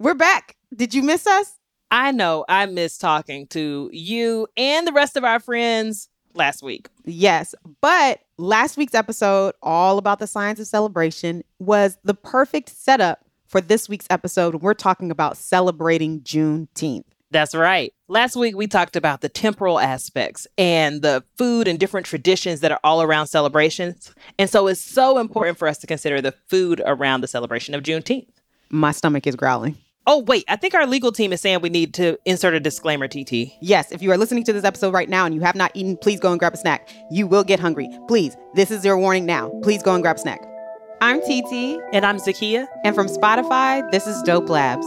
We're back. Did you miss us? I know I missed talking to you and the rest of our friends last week. Yes, but last week's episode, all about the science of celebration, was the perfect setup for this week's episode. We're talking about celebrating Juneteenth. That's right. Last week, we talked about the temporal aspects and the food and different traditions that are all around celebrations. And so it's so important for us to consider the food around the celebration of Juneteenth. My stomach is growling. Oh, wait, I think our legal team is saying we need to insert a disclaimer, TT. Yes, if you are listening to this episode right now and you have not eaten, please go and grab a snack. You will get hungry. Please, this is your warning now. Please go and grab a snack. I'm TT. And I'm Zakia. And from Spotify, this is Dope Labs.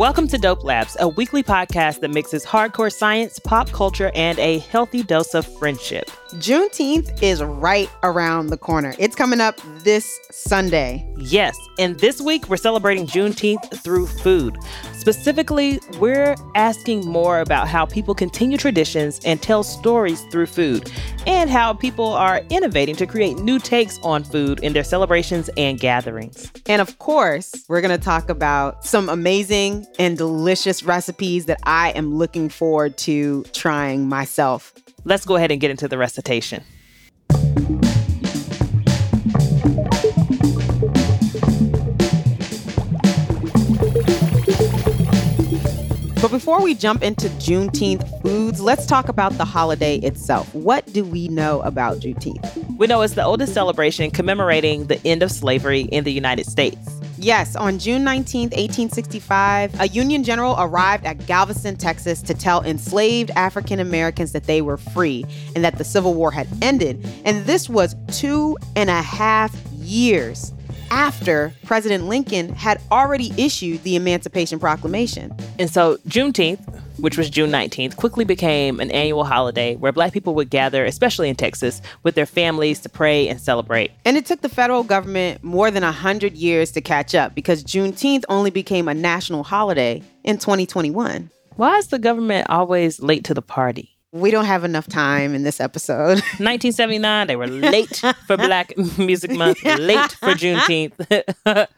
Welcome to Dope Labs, a weekly podcast that mixes hardcore science, pop culture, and a healthy dose of friendship. Juneteenth is right around the corner. It's coming up this Sunday. Yes, and this week we're celebrating Juneteenth through food. Specifically, we're asking more about how people continue traditions and tell stories through food, and how people are innovating to create new takes on food in their celebrations and gatherings. And of course, we're going to talk about some amazing and delicious recipes that I am looking forward to trying myself. Let's go ahead and get into the recitation. But before we jump into Juneteenth foods, let's talk about the holiday itself. What do we know about Juneteenth? We know it's the oldest celebration commemorating the end of slavery in the United States. Yes, on June 19, 1865, a Union general arrived at Galveston, Texas to tell enslaved African Americans that they were free and that the Civil War had ended. And this was two and a half years after President Lincoln had already issued the Emancipation Proclamation. And so Juneteenth, which was June 19th, quickly became an annual holiday where Black people would gather, especially in Texas, with their families to pray and celebrate. And it took the federal government more than 100 years to catch up because Juneteenth only became a national holiday in 2021. Why is the government always late to the party? We don't have enough time in this episode. 1979, they were late for Black Music Month, late for Juneteenth.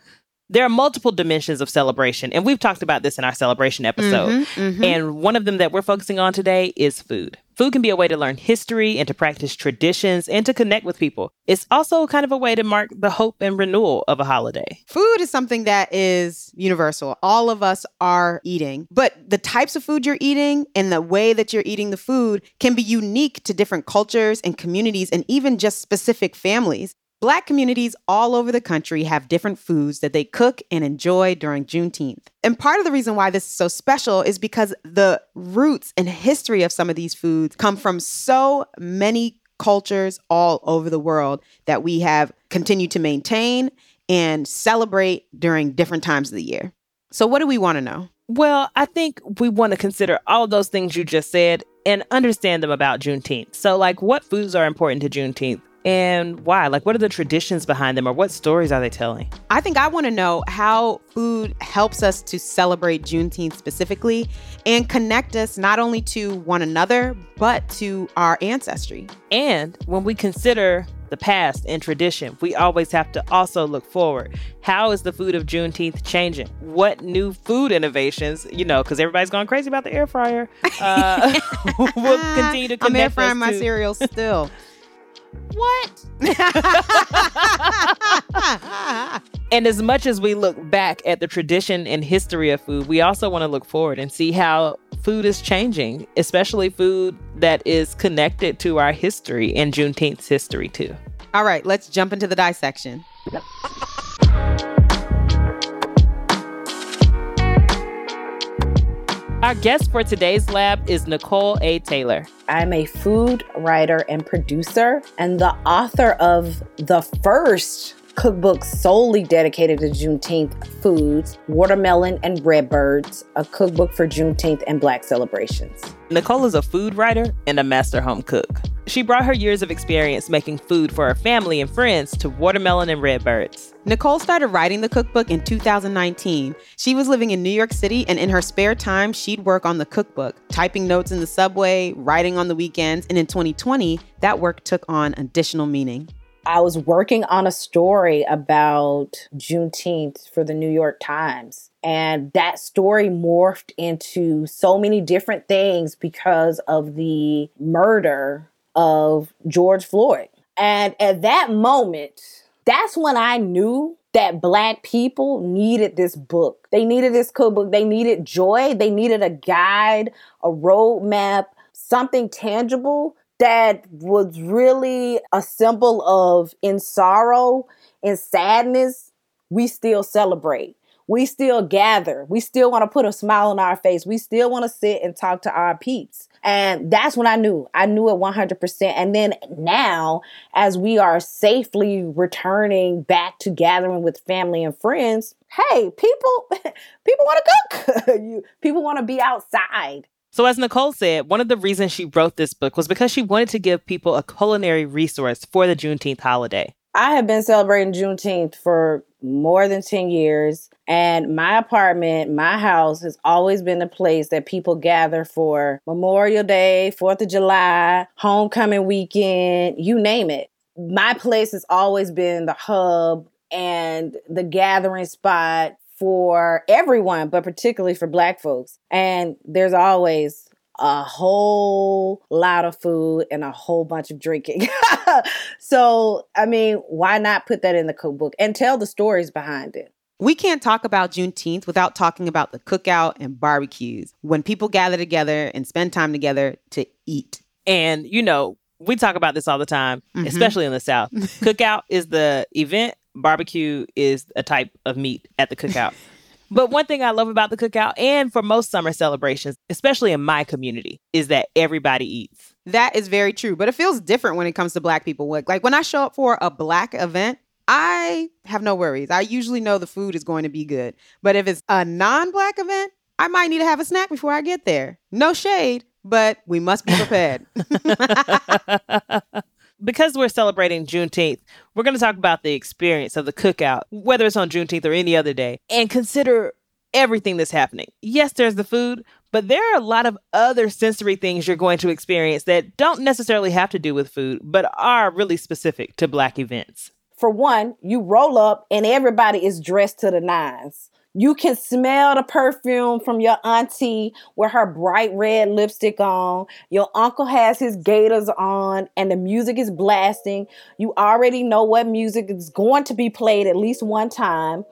There are multiple dimensions of celebration, and we've talked about this in our celebration episode. Mm-hmm, mm-hmm. And one of them that we're focusing on today is food. Food can be a way to learn history and to practice traditions and to connect with people. It's also kind of a way to mark the hope and renewal of a holiday. Food is something that is universal. All of us are eating, but the types of food you're eating and the way that you're eating the food can be unique to different cultures and communities and even just specific families. Black communities all over the country have different foods that they cook and enjoy during Juneteenth. And part of the reason why this is so special is because the roots and history of some of these foods come from so many cultures all over the world that we have continued to maintain and celebrate during different times of the year. So, what do we want to know? Well, I think we want to consider all those things you just said and understand them about Juneteenth. So, like, what foods are important to Juneteenth? And why? Like, what are the traditions behind them or what stories are they telling? I think I want to know how food helps us to celebrate Juneteenth specifically and connect us not only to one another, but to our ancestry. And when we consider the past and tradition, we always have to also look forward. How is the food of Juneteenth changing? What new food innovations, you know, because everybody's going crazy about the air fryer, uh, will continue to connect I'm air frying my cereal still. What? And as much as we look back at the tradition and history of food, we also want to look forward and see how food is changing, especially food that is connected to our history and Juneteenth's history too. All right, let's jump into the dissection. Our guest for today's lab is Nicole A. Taylor. I'm a food writer and producer, and the author of the first cookbook solely dedicated to Juneteenth foods, Watermelon and Redbirds, a cookbook for Juneteenth and Black celebrations. Nicole is a food writer and a master home cook. She brought her years of experience making food for her family and friends to Watermelon and Redbirds. Nicole started writing the cookbook in 2019. She was living in New York City, and in her spare time, she'd work on the cookbook, typing notes in the subway, writing on the weekends, and in 2020, that work took on additional meaning. I was working on a story about Juneteenth for the New York Times. And that story morphed into so many different things because of the murder of George Floyd. And at that moment, that's when I knew that Black people needed this book. They needed this cookbook. They needed joy. They needed a guide, a roadmap, something tangible that was really a symbol of in sorrow and sadness we still celebrate. We still gather. We still want to put a smile on our face. We still want to sit and talk to our peeps. And that's when i knew. I knew it 100% and then now as we are safely returning back to gathering with family and friends hey people people want to cook. You people want to be outside So, as Nicole said, one of the reasons she wrote this book was because she wanted to give people a culinary resource for the Juneteenth holiday. I have been celebrating Juneteenth for more than 10 years, and my apartment, my house, has always been a place that people gather for Memorial Day, 4th of July, homecoming weekend, you name it. My place has always been the hub and the gathering spot for everyone, but particularly for Black folks. And there's always a whole lot of food and a whole bunch of drinking. so, I mean, why not put that in the cookbook and tell the stories behind it? We can't talk about Juneteenth without talking about the cookout and barbecues when people gather together and spend time together to eat. And, you know, we talk about this all the time, mm-hmm. especially in the South. Cookout is the event, barbecue is a type of meat at the cookout. but one thing I love about the cookout and for most summer celebrations, especially in my community, is that everybody eats. That is very true, but it feels different when it comes to black people. Like like when I show up for a black event, I have no worries. I usually know the food is going to be good. But if it's a non-black event, I might need to have a snack before I get there. No shade, but we must be prepared. because we're celebrating Juneteenth, we're going to talk about the experience of the cookout, whether it's on Juneteenth or any other day, and consider everything that's happening. Yes, there's the food, but there are a lot of other sensory things you're going to experience that don't necessarily have to do with food, but are really specific to Black events. For one, you roll up and everybody is dressed to the nines. You can smell the perfume from your auntie with her bright red lipstick on. Your uncle has his gators on and the music is blasting. You already know what music is going to be played at least one time.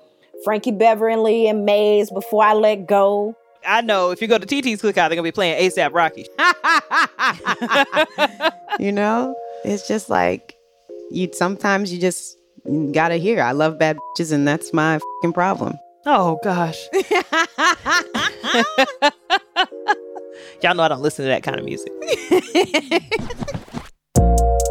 Frankie Beverly and Maze Before I Let Go. I know if you go to TT's cookout, they're going to be playing ASAP Rocky. you know, it's just like you sometimes you just gotta hear I love bad bitches and that's my fucking problem. Oh, gosh. Y'all know I don't listen to that kind of music.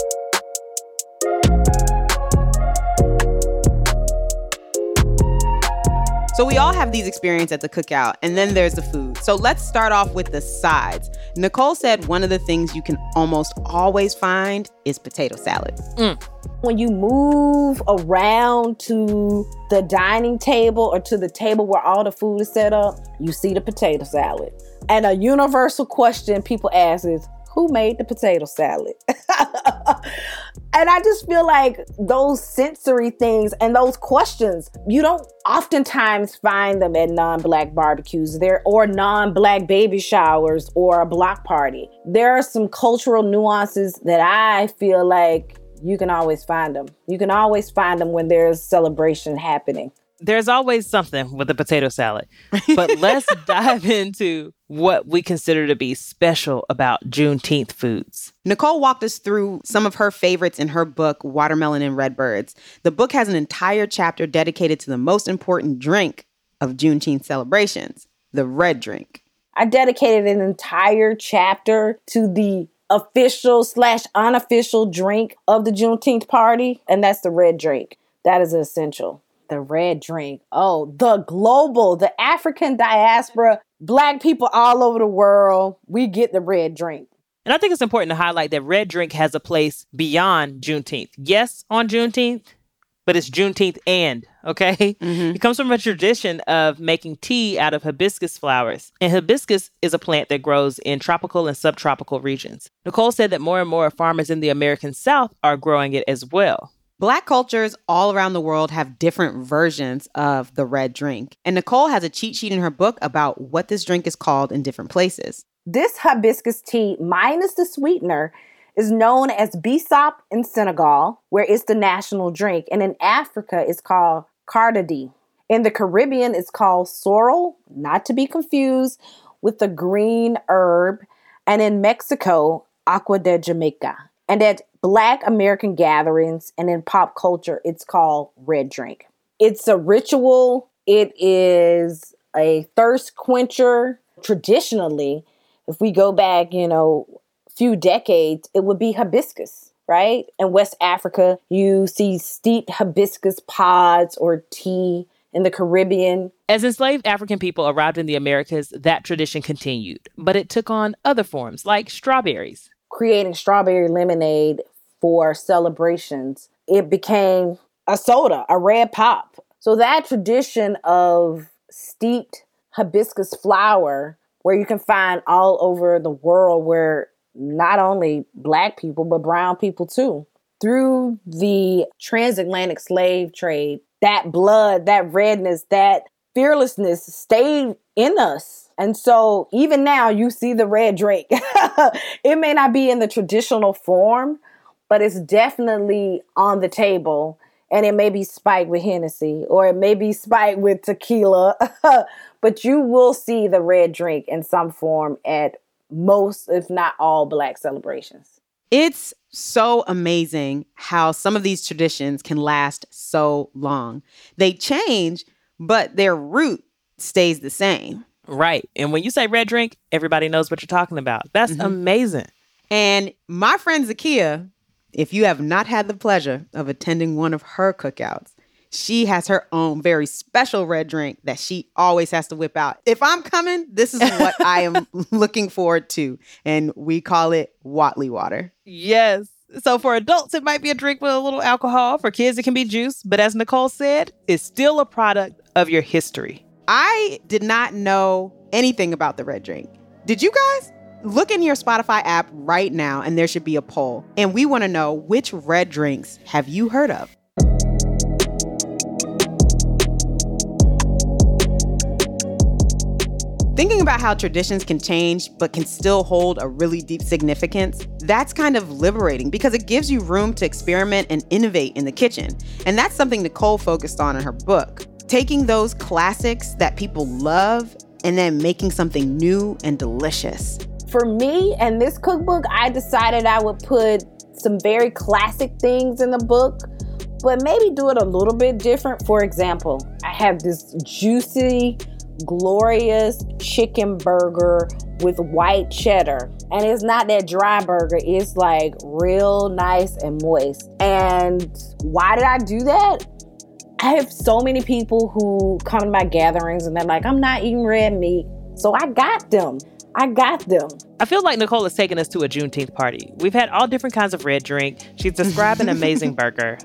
So we all have these experiences at the cookout, and then there's the food. So let's start off with the sides. Nicole said one of the things you can almost always find is potato salad. Mm. When you move around to the dining table or to the table where all the food is set up, you see the potato salad. And a universal question people ask is, who made the potato salad? and I just feel like those sensory things and those questions, you don't oftentimes find them at non-black barbecues there or non-black baby showers or a block party. There are some cultural nuances that I feel like you can always find them. You can always find them when there's celebration happening there's always something with a potato salad. But let's dive into what we consider to be special about Juneteenth foods. Nicole walked us through some of her favorites in her book, Watermelon and Redbirds. The book has an entire chapter dedicated to the most important drink of Juneteenth celebrations the red drink. I dedicated an entire chapter to the official slash unofficial drink of the Juneteenth party, and that's the red drink. That is essential the red drink. Oh, the global, the African diaspora, black people all over the world, we get the red drink. And I think it's important to highlight that red drink has a place beyond Juneteenth. Yes, on Juneteenth, but it's Juneteenth and, okay? Mm-hmm. It comes from a tradition of making tea out of hibiscus flowers. And hibiscus is a plant that grows in tropical and subtropical regions. Nicole said that more and more farmers in the American South are growing it as well. Black cultures all around the world have different versions of the red drink. And Nicole has a cheat sheet in her book about what this drink is called in different places. This hibiscus tea, minus the sweetener, is known as Bissap in Senegal, where it's the national drink. And in Africa, it's called Cardadi. In the Caribbean, it's called sorrel, not to be confused with the green herb. And in Mexico, agua de Jamaica. And at Black American gatherings and in pop culture, it's called red drink. It's a ritual, it is a thirst quencher. Traditionally, if we go back, you know, a few decades, it would be hibiscus, right? In West Africa, you see steeped hibiscus pods or tea. In the Caribbean, as enslaved African people arrived in the Americas, that tradition continued, but it took on other forms like strawberries creating strawberry lemonade for celebrations, it became a soda, a red pop. So that tradition of steeped hibiscus flower, where you can find all over the world, where not only black people, but brown people too. Through the transatlantic slave trade, that blood, that redness, that fearlessness stayed in us. And so even now you see the red drake. it may not be in the traditional form, but it's definitely on the table. And it may be spiked with Hennessy or it may be spiked with tequila. but you will see the red drink in some form at most, if not all, black celebrations. It's so amazing how some of these traditions can last so long. They change, but their root stays the same. Right. And when you say red drink, everybody knows what you're talking about. That's mm-hmm. amazing. And my friend Zakia, if you have not had the pleasure of attending one of her cookouts, she has her own very special red drink that she always has to whip out. If I'm coming, this is what I am looking forward to. And we call it Whatley water. Yes. So for adults, it might be a drink with a little alcohol. For kids, it can be juice. But as Nicole said, it's still a product of your history. I did not know anything about the red drink. Did you guys? Look in your Spotify app right now, and there should be a poll. And we want to know which red drinks have you heard of? Thinking about how traditions can change but can still hold a really deep significance, that's kind of liberating because it gives you room to experiment and innovate in the kitchen. And that's something Nicole focused on in her book taking those classics that people love and then making something new and delicious. For me and this cookbook, I decided I would put some very classic things in the book, but maybe do it a little bit different. For example, I have this juicy, glorious chicken burger with white cheddar. And it's not that dry burger, it's like real nice and moist. And why did I do that? I have so many people who come to my gatherings and they're like, I'm not eating red meat. So I got them. I got them. I feel like Nicole is taking us to a Juneteenth party. We've had all different kinds of red drink. She's described an amazing burger.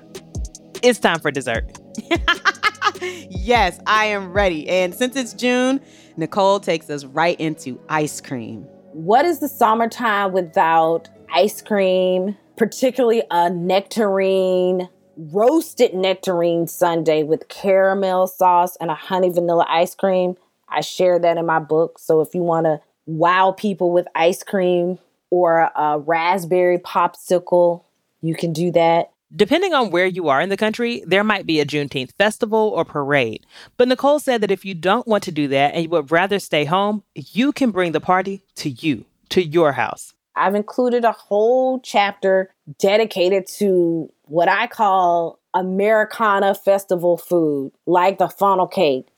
It's time for dessert. yes, I am ready. And since it's June, Nicole takes us right into ice cream. What is the summertime without ice cream, particularly a nectarine, roasted nectarine sundae with caramel sauce and a honey vanilla ice cream? I share that in my book. So if you want to wow people with ice cream or a raspberry popsicle, you can do that. Depending on where you are in the country, there might be a Juneteenth festival or parade. But Nicole said that if you don't want to do that and you would rather stay home, you can bring the party to you, to your house. I've included a whole chapter dedicated to what I call Americana festival food, like the funnel cake,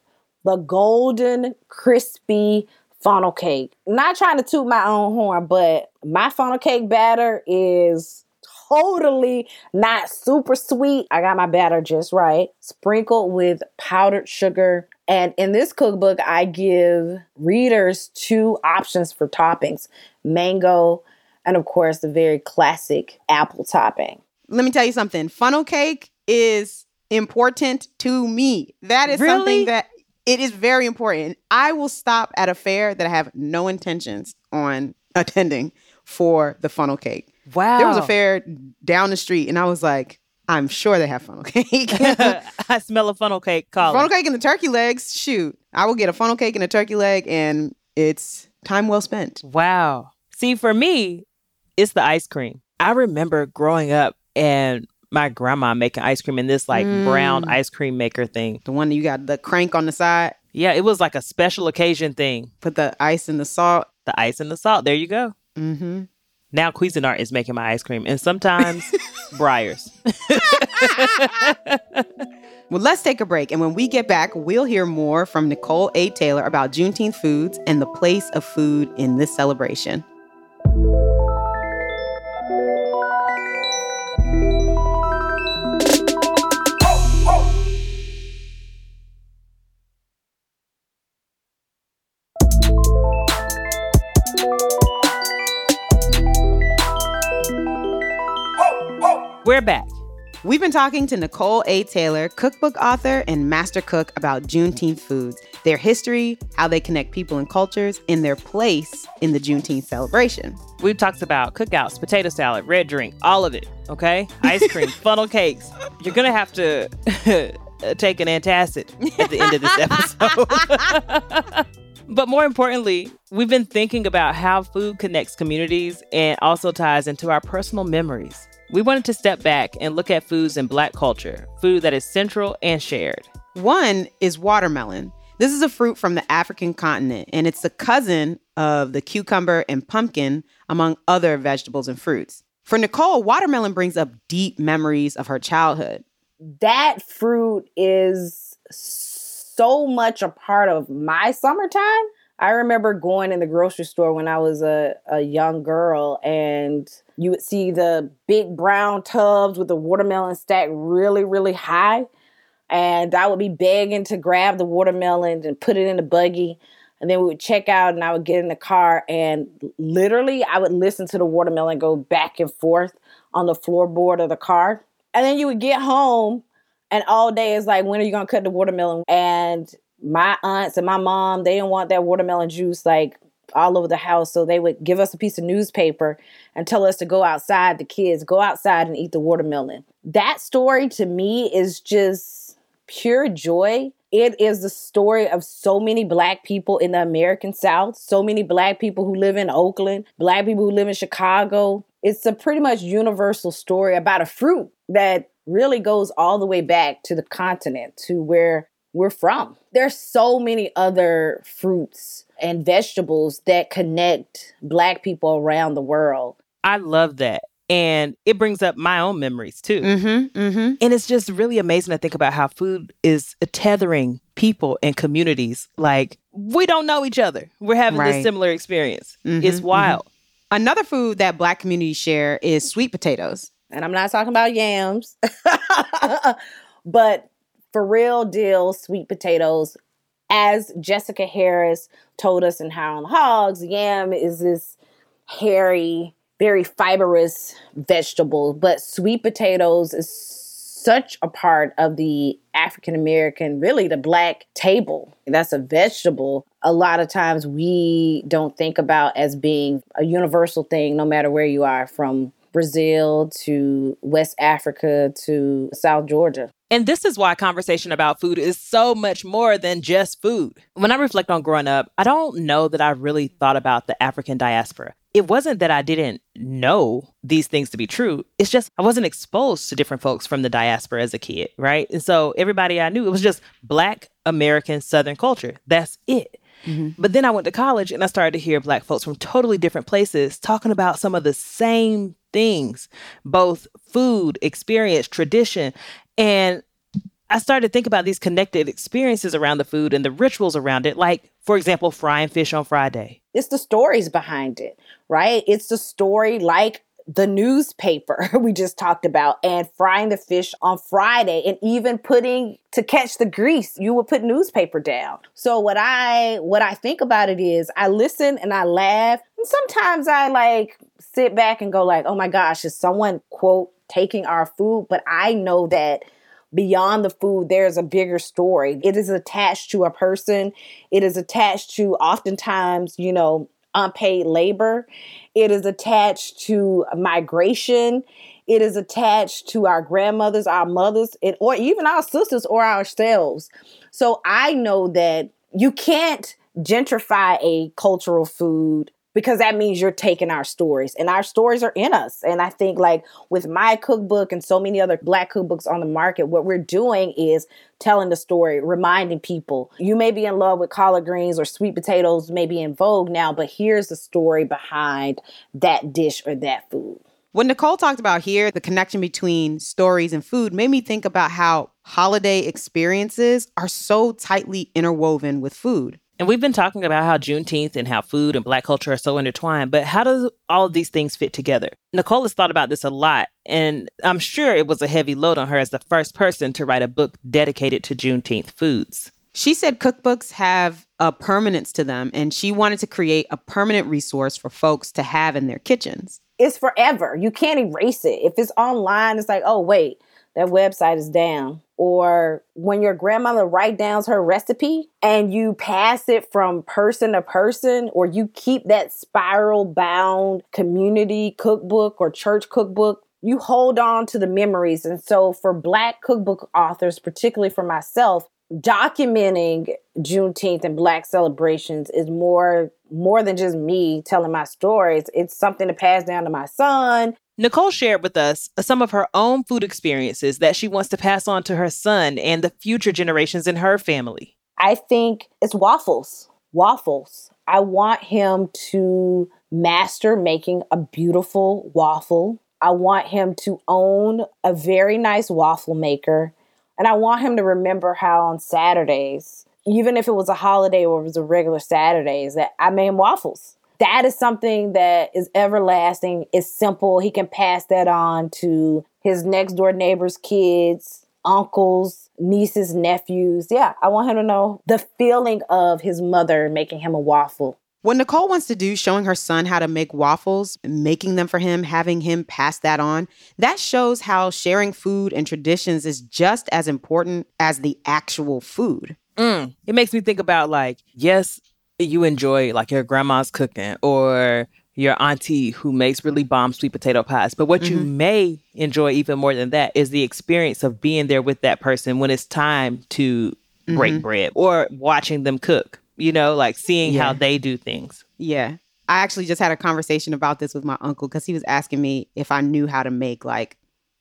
the golden, crispy funnel cake. Not trying to toot my own horn, but my funnel cake batter is totally not super sweet. I got my batter just right, sprinkled with powdered sugar. And in this cookbook, I give readers two options for toppings mango, and of course, the very classic apple topping. Let me tell you something funnel cake is important to me. That is Really? something that it is very important. I will stop at a fair that I have no intentions on attending for the funnel cake. Wow. There was a fair down the street, and I was like, I'm sure they have funnel cake. I smell a funnel cake calling. funnel cake and the turkey legs. Shoot, I will get a funnel cake and a turkey leg, and it's time well spent. Wow. See, for me, it's the ice cream. I remember growing up and my grandma making ice cream in this like brown Mm. ice cream maker thing. The one that you got the crank on the side, Yeah, it was like a special occasion thing. put the ice and the salt. The ice and the salt. There you go. Mm-hmm. Now Cuisinart is making my ice cream and sometimes Breyers. Well, let's take a break. And when we get back, we'll hear more from Nicole A. Taylor about Juneteenth foods and the place of food in this celebration. We're back. We've been talking to Nicole A. Taylor, cookbook author and master cook, about Juneteenth foods, their history, how they connect people and cultures, and their place in the Juneteenth celebration. We've talked about cookouts, potato salad, red drink, all of it. Okay, ice cream, funnel cakes. You're gonna have to take an antacid at the end of this episode. but more importantly, we've been thinking about how food connects communities and also ties into our personal memories. We wanted to step back and look at foods in Black culture, food that is central and shared. One is watermelon. This is a fruit from the African continent, and it's the cousin of the cucumber and pumpkin, among other vegetables and fruits. For Nicole, watermelon brings up deep memories of her childhood. That fruit is so much a part of my summertime. I remember going in the grocery store when I was a, a young girl, and you would see the big brown tubs with the watermelon stacked really, really high. And I would be begging to grab the watermelon and put it in the buggy. And then we would check out, and I would get in the car, and literally, I would listen to the watermelon go back and forth on the floorboard of the car. And then you would get home, and all day is like, when are you gonna cut the watermelon? And my aunts and my mom, they didn't want that watermelon juice like all over the house. So they would give us a piece of newspaper and tell us to go outside, the kids, go outside and eat the watermelon. That story to me is just pure joy. It is the story of so many black people in the American South, so many black people who live in Oakland, black people who live in Chicago. It's a pretty much universal story about a fruit that really goes all the way back to the continent, to where we're from. There's so many other fruits and vegetables that connect black people around the world. I love that. And it brings up my own memories too. Mm-hmm. Mm-hmm. And it's just really amazing to think about how food is tethering people and communities. Like, we don't know each other. We're having Right. this similar experience. Mhm, It's wild. Another food that black communities share is sweet potatoes. And I'm not talking about yams, but for real deal sweet potatoes. As Jessica Harris told us in High on the Hogs, yam is this hairy, very fibrous vegetable, but sweet potatoes is such a part of the African American, really the black table. That's a vegetable. A lot of times we don't think about as being a universal thing, no matter where you are from Brazil to West Africa to South Georgia. And this is why conversation about food is so much more than just food. When I reflect on growing up, I don't know that I really thought about the African diaspora it wasn't that I didn't know these things to be true. It's just I wasn't exposed to different folks from the diaspora as a kid, right? And so everybody I knew, it was just Black American Southern culture. That's it. Mm-hmm. But then I went to college and I started to hear Black folks from totally different places talking about some of the same things, both food, experience, tradition. And I started to think about these connected experiences around the food and the rituals around it, like, for example, frying fish on Friday. It's the stories behind it, right? It's the story like the newspaper we just talked about and frying the fish on Friday and even putting to catch the grease you would put newspaper down. So what I what I think about it is I listen and I laugh and sometimes I like sit back and go like, "Oh my gosh, is someone quote taking our food?" But I know that beyond the food, there's a bigger story. It is attached to a person, it is attached to oftentimes, you know, unpaid labor, it is attached to migration. It is attached to our grandmothers, our mothers, and, or even our sisters or ourselves. So I know that you can't gentrify a cultural food because that means you're taking our stories and our stories are in us. And I think like with my cookbook and so many other black cookbooks on the market, what we're doing is telling the story, reminding people you may be in love with collard greens or sweet potatoes, may be in vogue now, but here's the story behind that dish or that food. When Nicole talked about here, the connection between stories and food made me think about how holiday experiences are so tightly interwoven with food. And we've been talking about how Juneteenth and how food and Black culture are so intertwined, but how does all of these things fit together? Nicole has thought about this a lot, and I'm sure it was a heavy load on her as the first person to write a book dedicated to Juneteenth foods. She said cookbooks have a permanence to them, and she wanted to create a permanent resource for folks to have in their kitchens. It's forever. You can't erase it. If it's online, it's like, oh, wait, that website is down or when your grandmother write down her recipe and you pass it from person to person or you keep that spiral bound community cookbook or church cookbook you hold on to the memories. And so for black cookbook authors particularly for myself documenting juneteenth and black celebrations is more more than just me telling my stories it's something to pass down to my son Nicole shared with us some of her own food experiences that she wants to pass on to her son and the future generations in her family. I think it's waffles. Waffles. I want him to master making a beautiful waffle. I want him to own a very nice waffle maker. And I want him to remember how on Saturdays, even if it was a holiday or it was a regular Saturdays, that I made waffles that is something that is everlasting. It's simple. He can pass that on to his next door neighbor's kids, uncles, nieces, nephews. Yeah, I want him to know the feeling of his mother making him a waffle. What Nicole wants to do, showing her son how to make waffles, making them for him, having him pass that on, that shows how sharing food and traditions is just as important as the actual food. Mm. It makes me think about like, yes, you enjoy like your grandma's cooking or your auntie who makes really bomb sweet potato pies. But what mm-hmm. you may enjoy even more than that is the experience of being there with that person when it's time to mm-hmm. break bread or watching them cook, you know, like seeing yeah. how they do things. Yeah. I actually just had a conversation about this with my uncle because he was asking me if I knew how to make like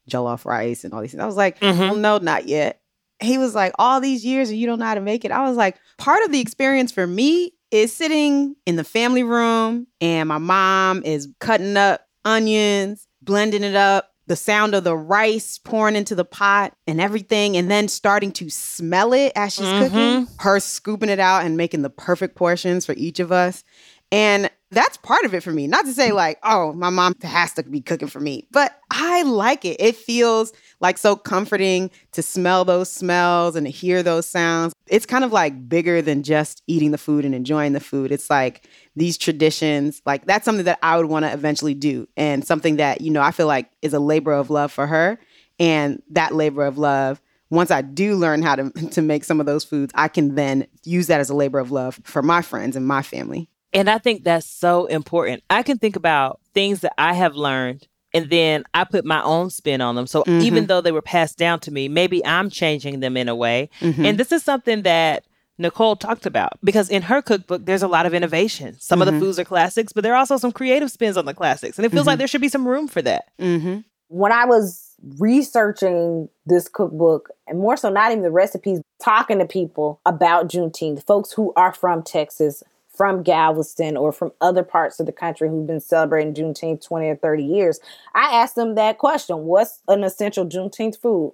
jollof rice and all these things. I was like, mm-hmm. well, no, not yet. He was like, all these years and you don't know how to make it. I was like, part of the experience for me is sitting in the family room and my mom is cutting up onions, blending it up, the sound of the rice pouring into the pot and everything, and then starting to smell it as she's mm-hmm. cooking, her scooping it out and making the perfect portions for each of us. And That's part of it for me. Not to say like, oh, my mom has to be cooking for me, but I like it. It feels like so comforting to smell those smells and to hear those sounds. It's kind of like bigger than just eating the food and enjoying the food. It's like these traditions, like that's something that I would want to eventually do and something that, you know, I feel like is a labor of love for her. And that labor of love once I do learn how to to make some of those foods, I can then use that as a labor of love for my friends and my family. And I think that's so important. I can think about things that I have learned and then I put my own spin on them. So mm-hmm. even though they were passed down to me, maybe I'm changing them in a way. Mm-hmm. And this is something that Nicole talked about because in her cookbook, there's a lot of innovation. Some mm-hmm. of the mm-hmm. foods are classics, but there are also some creative spins on the classics. And it feels like mm-hmm. there should be some room for that. Mm-hmm. When I was researching this cookbook, and more so, not even the recipes, talking to people about Juneteenth, folks who are from Texas, from Galveston or from other parts of the country who've been celebrating Juneteenth 20 or 30 years, I asked them that question What's an essential Juneteenth food?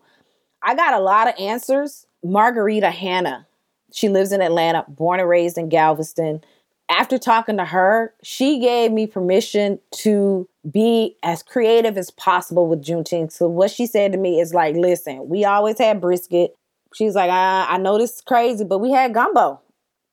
I got a lot of answers. Margarita Hanna, she lives in Atlanta, born and raised in Galveston. After talking to her, she gave me permission to be as creative as possible with Juneteenth. So, what she said to me is like, listen, we always had brisket. She's like, I, I know this is crazy, but we had gumbo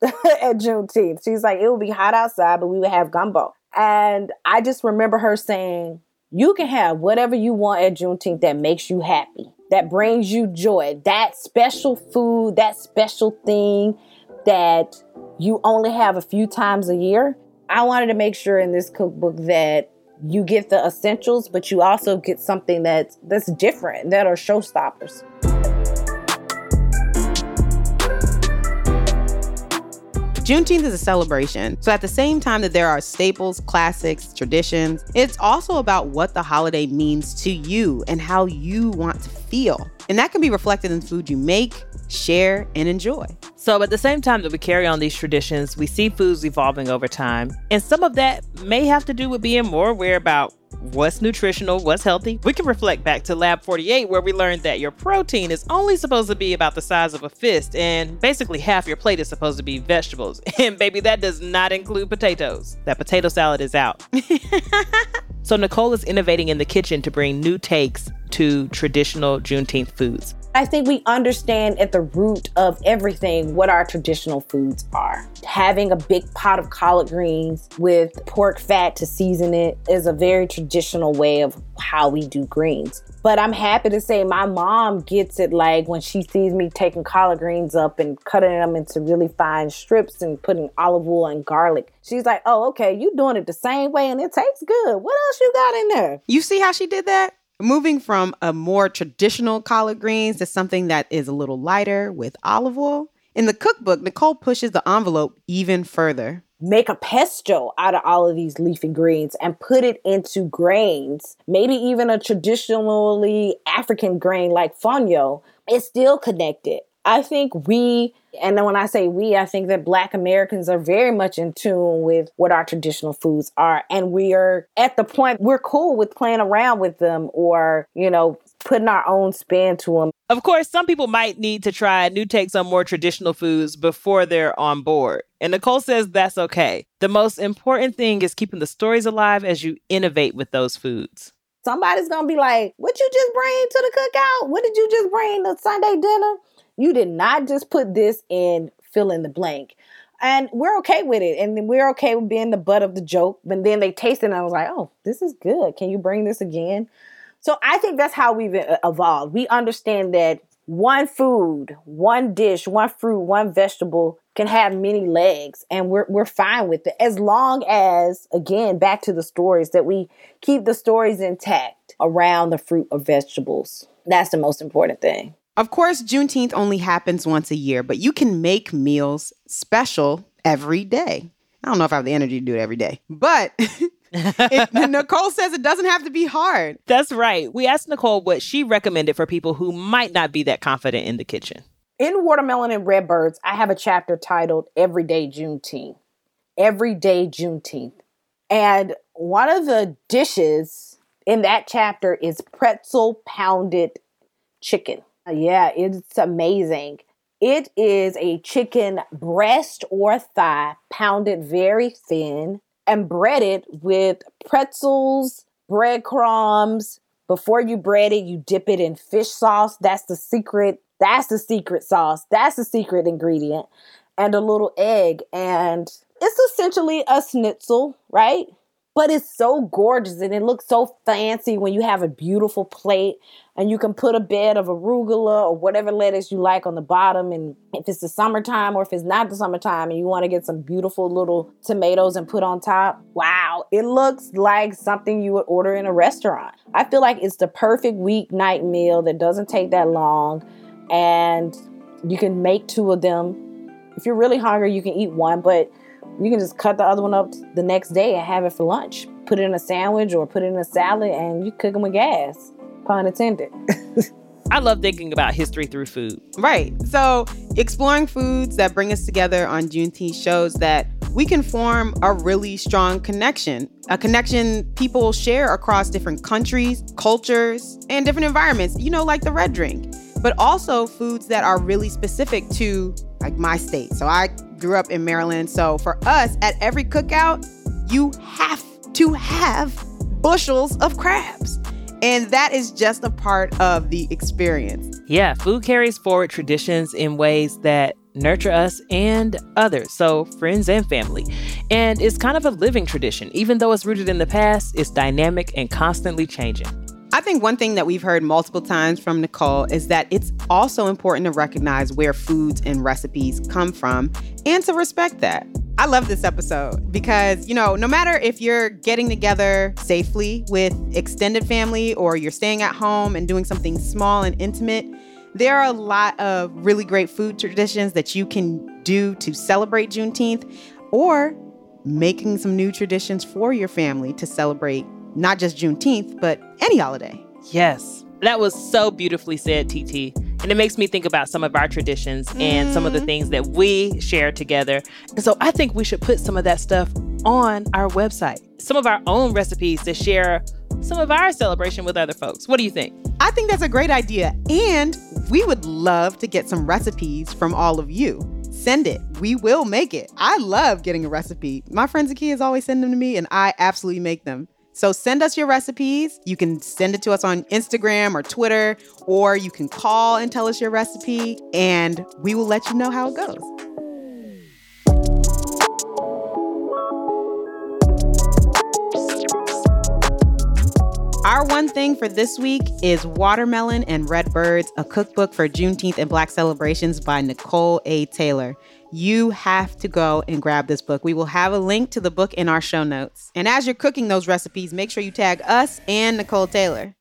at Juneteenth. She's like, it would be hot outside, but we would have gumbo. And I just remember her saying, you can have whatever you want at Juneteenth that makes you happy, that brings you joy, that special food, that special thing that you only have a few times a year. I wanted to make sure in this cookbook that you get the essentials, but you also get something that's that's different, that are showstoppers. Juneteenth is a celebration. So at the same time that there are staples, classics, traditions, it's also about what the holiday means to you and how you want to feel. And that can be reflected in food you make, share, and enjoy. So, at the same time that we carry on these traditions, we see foods evolving over time. And some of that may have to do with being more aware about what's nutritional, what's healthy. We can reflect back to Lab 48, where we learned that your protein is only supposed to be about the size of a fist, and basically half your plate is supposed to be vegetables. And baby, that does not include potatoes. That potato salad is out. so, Nicole is innovating in the kitchen to bring new takes to traditional Juneteenth foods. I think we understand at the root of everything what our traditional foods are. Having a big pot of collard greens with pork fat to season it is a very traditional way of how we do greens. But I'm happy to say my mom gets it like when she sees me taking collard greens up and cutting them into really fine strips and putting olive oil and garlic. She's like, oh, okay, you doing it the same way and it tastes good. What else you got in there? You see how she did that? Moving from a more traditional collard greens to something that is a little lighter with olive oil. In the cookbook, Nicole pushes the envelope even further. Make a pesto out of all of these leafy greens and put it into grains, maybe even a traditionally African grain like fonio. It's still connected. I think we, and when I say we, I think that Black Americans are very much in tune with what our traditional foods are. And we are at the point we're cool with playing around with them or, you know, putting our own spin to them. Of course, some people might need to try new takes on more traditional foods before they're on board. And Nicole says that's okay. The most important thing is keeping the stories alive as you innovate with those foods. Somebody's gonna be like, What you just bring to the cookout? What did you just bring to Sunday dinner? You did not just put this in fill in the blank. And we're okay with it. And we're okay with being the butt of the joke. But then they tasted and I was like, oh, this is good. Can you bring this again? So I think that's how we've uh, evolved. We understand that one food, one dish, one fruit, one vegetable can have many legs and we're we're fine with it as long as again back to the stories that we keep the stories intact around the fruit or vegetables. That's the most important thing. Of course, Juneteenth only happens once a year, but you can make meals special every day. I don't know if I have the energy to do it every day, but it, Nicole says it doesn't have to be hard. That's right. We asked Nicole what she recommended for people who might not be that confident in the kitchen. In Watermelon and Redbirds, I have a chapter titled Everyday Juneteenth. Everyday Juneteenth. And one of the dishes in that chapter is pretzel pounded chicken. Uh, yeah, it's amazing. It is a chicken breast or thigh pounded very thin, and breaded with pretzels, breadcrumbs. Before you bread it, you dip it in fish sauce. That's the secret. That's the secret sauce. That's the secret ingredient. And a little egg. And it's essentially a schnitzel, right? But it's so gorgeous and it looks so fancy when you have a beautiful plate and you can put a bed of arugula or whatever lettuce you like on the bottom. And if it's the summertime or if it's not the summertime and you want to get some beautiful little tomatoes and put on top wow it looks like something you would order in a restaurant. I feel like it's the perfect weeknight meal that doesn't take that long and you can make two of them. If you're really hungry you can eat one but you can just cut the other one up the next day and have it for lunch. Put it in a sandwich or put it in a salad and you cook them with gas. Pun intended. I love thinking about history through food. Right. So, exploring foods that bring us together on Juneteenth shows that we can form a really strong connection, a connection people share across different countries, cultures, and different environments, you know, like the red drink, but also foods that are really specific to like my state. So, I grew up in Maryland. So for us, at every cookout, you have to have bushels of crabs. And that is just a part of the experience. Yeah, food carries forward traditions in ways that nurture us and others, so friends and family. And it's kind of a living tradition. Even though it's rooted in the past, it's dynamic and constantly changing. I think one thing that we've heard multiple times from Nicole is that it's also important to recognize where foods and recipes come from and to respect that. I love this episode because, you know, no matter if you're getting together safely with extended family or you're staying at home and doing something small and intimate, there are a lot of really great food traditions that you can do to celebrate Juneteenth or making some new traditions for your family to celebrate not just Juneteenth, but any holiday. Yes. That was so beautifully said, TT. And it makes me think about some of our traditions mm. and some of the mm. things that we share together. And so I think we should put some of that stuff on our website, some of our own recipes to share some of our celebration with other folks. What do you think? I think that's a great idea. And we would love to get some recipes from all of you. Send it. We will make it. I love getting a recipe. My friends and kids always send them to me, and I absolutely make them. So send us your recipes. You can send it to us on Instagram or Twitter, or you can call and tell us your recipe, and we will let you know how it goes. Our one thing for this week is Watermelon and Red Birds, a cookbook for Juneteenth and Black celebrations by Nicole A. Taylor you have to go and grab this book. We will have a link to the book in our show notes. And as you're cooking those recipes, make sure you tag us and Nicole Taylor.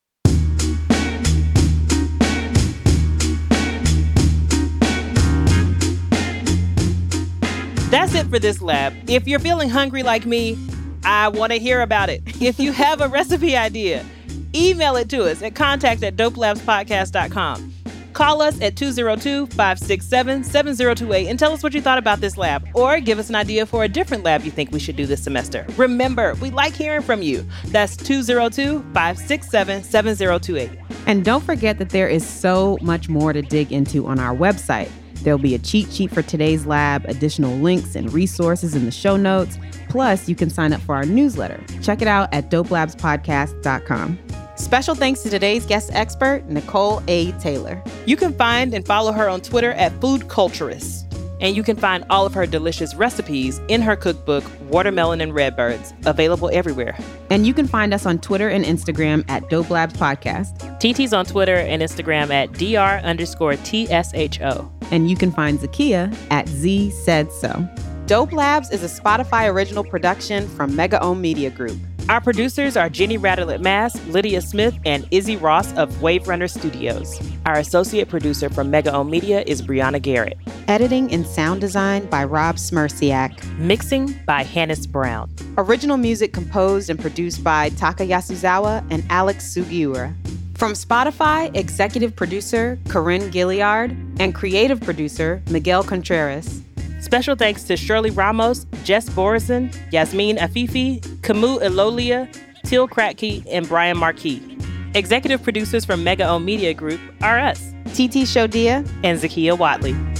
That's it for this lab. If you're feeling hungry like me, I want to hear about it. If you have a recipe idea, email it to us at contact at dopelabspodcast.com. Call us at 202 567 7028 and tell us what you thought about this lab, or give us an idea for a different lab you think we should do this semester. Remember, we like hearing from you. That's 202 567 7028. And don't forget that there is so much more to dig into on our website. There'll be a cheat sheet for today's lab, additional links and resources in the show notes. Plus, you can sign up for our newsletter. Check it out at dopelabspodcast.com. Special thanks to today's guest expert, Nicole A. Taylor. You can find and follow her on Twitter at Food Culturist. And you can find all of her delicious recipes in her cookbook, Watermelon and Redbirds, available everywhere. And you can find us on Twitter and Instagram at Dope Labs Podcast. TT's on Twitter and Instagram at DR underscore TSHO. And you can find Zakia at Z Said So. Dope Labs is a Spotify original production from Mega Ohm Media Group. Our producers are Jenny Radelet Mast, Lydia Smith, and Izzy Ross of Wave Runner Studios. Our associate producer from Mega Ohm Media is Brianna Garrett. Editing and sound design by Rob Smierciak. Mixing by Hannis Brown. Original music composed and produced by Taka Yasuzawa and Alex Sugiura. From Spotify, executive producer Corinne Gilliard and creative producer Miguel Contreras. Special thanks to Shirley Ramos, Jess Borison, Yasmin Afifi, Camus Elolia, Till Kratke, and Brian Marquis. Executive producers from Mega Ohm Media Group are us, TT Shodiya and Zakiya Whatley.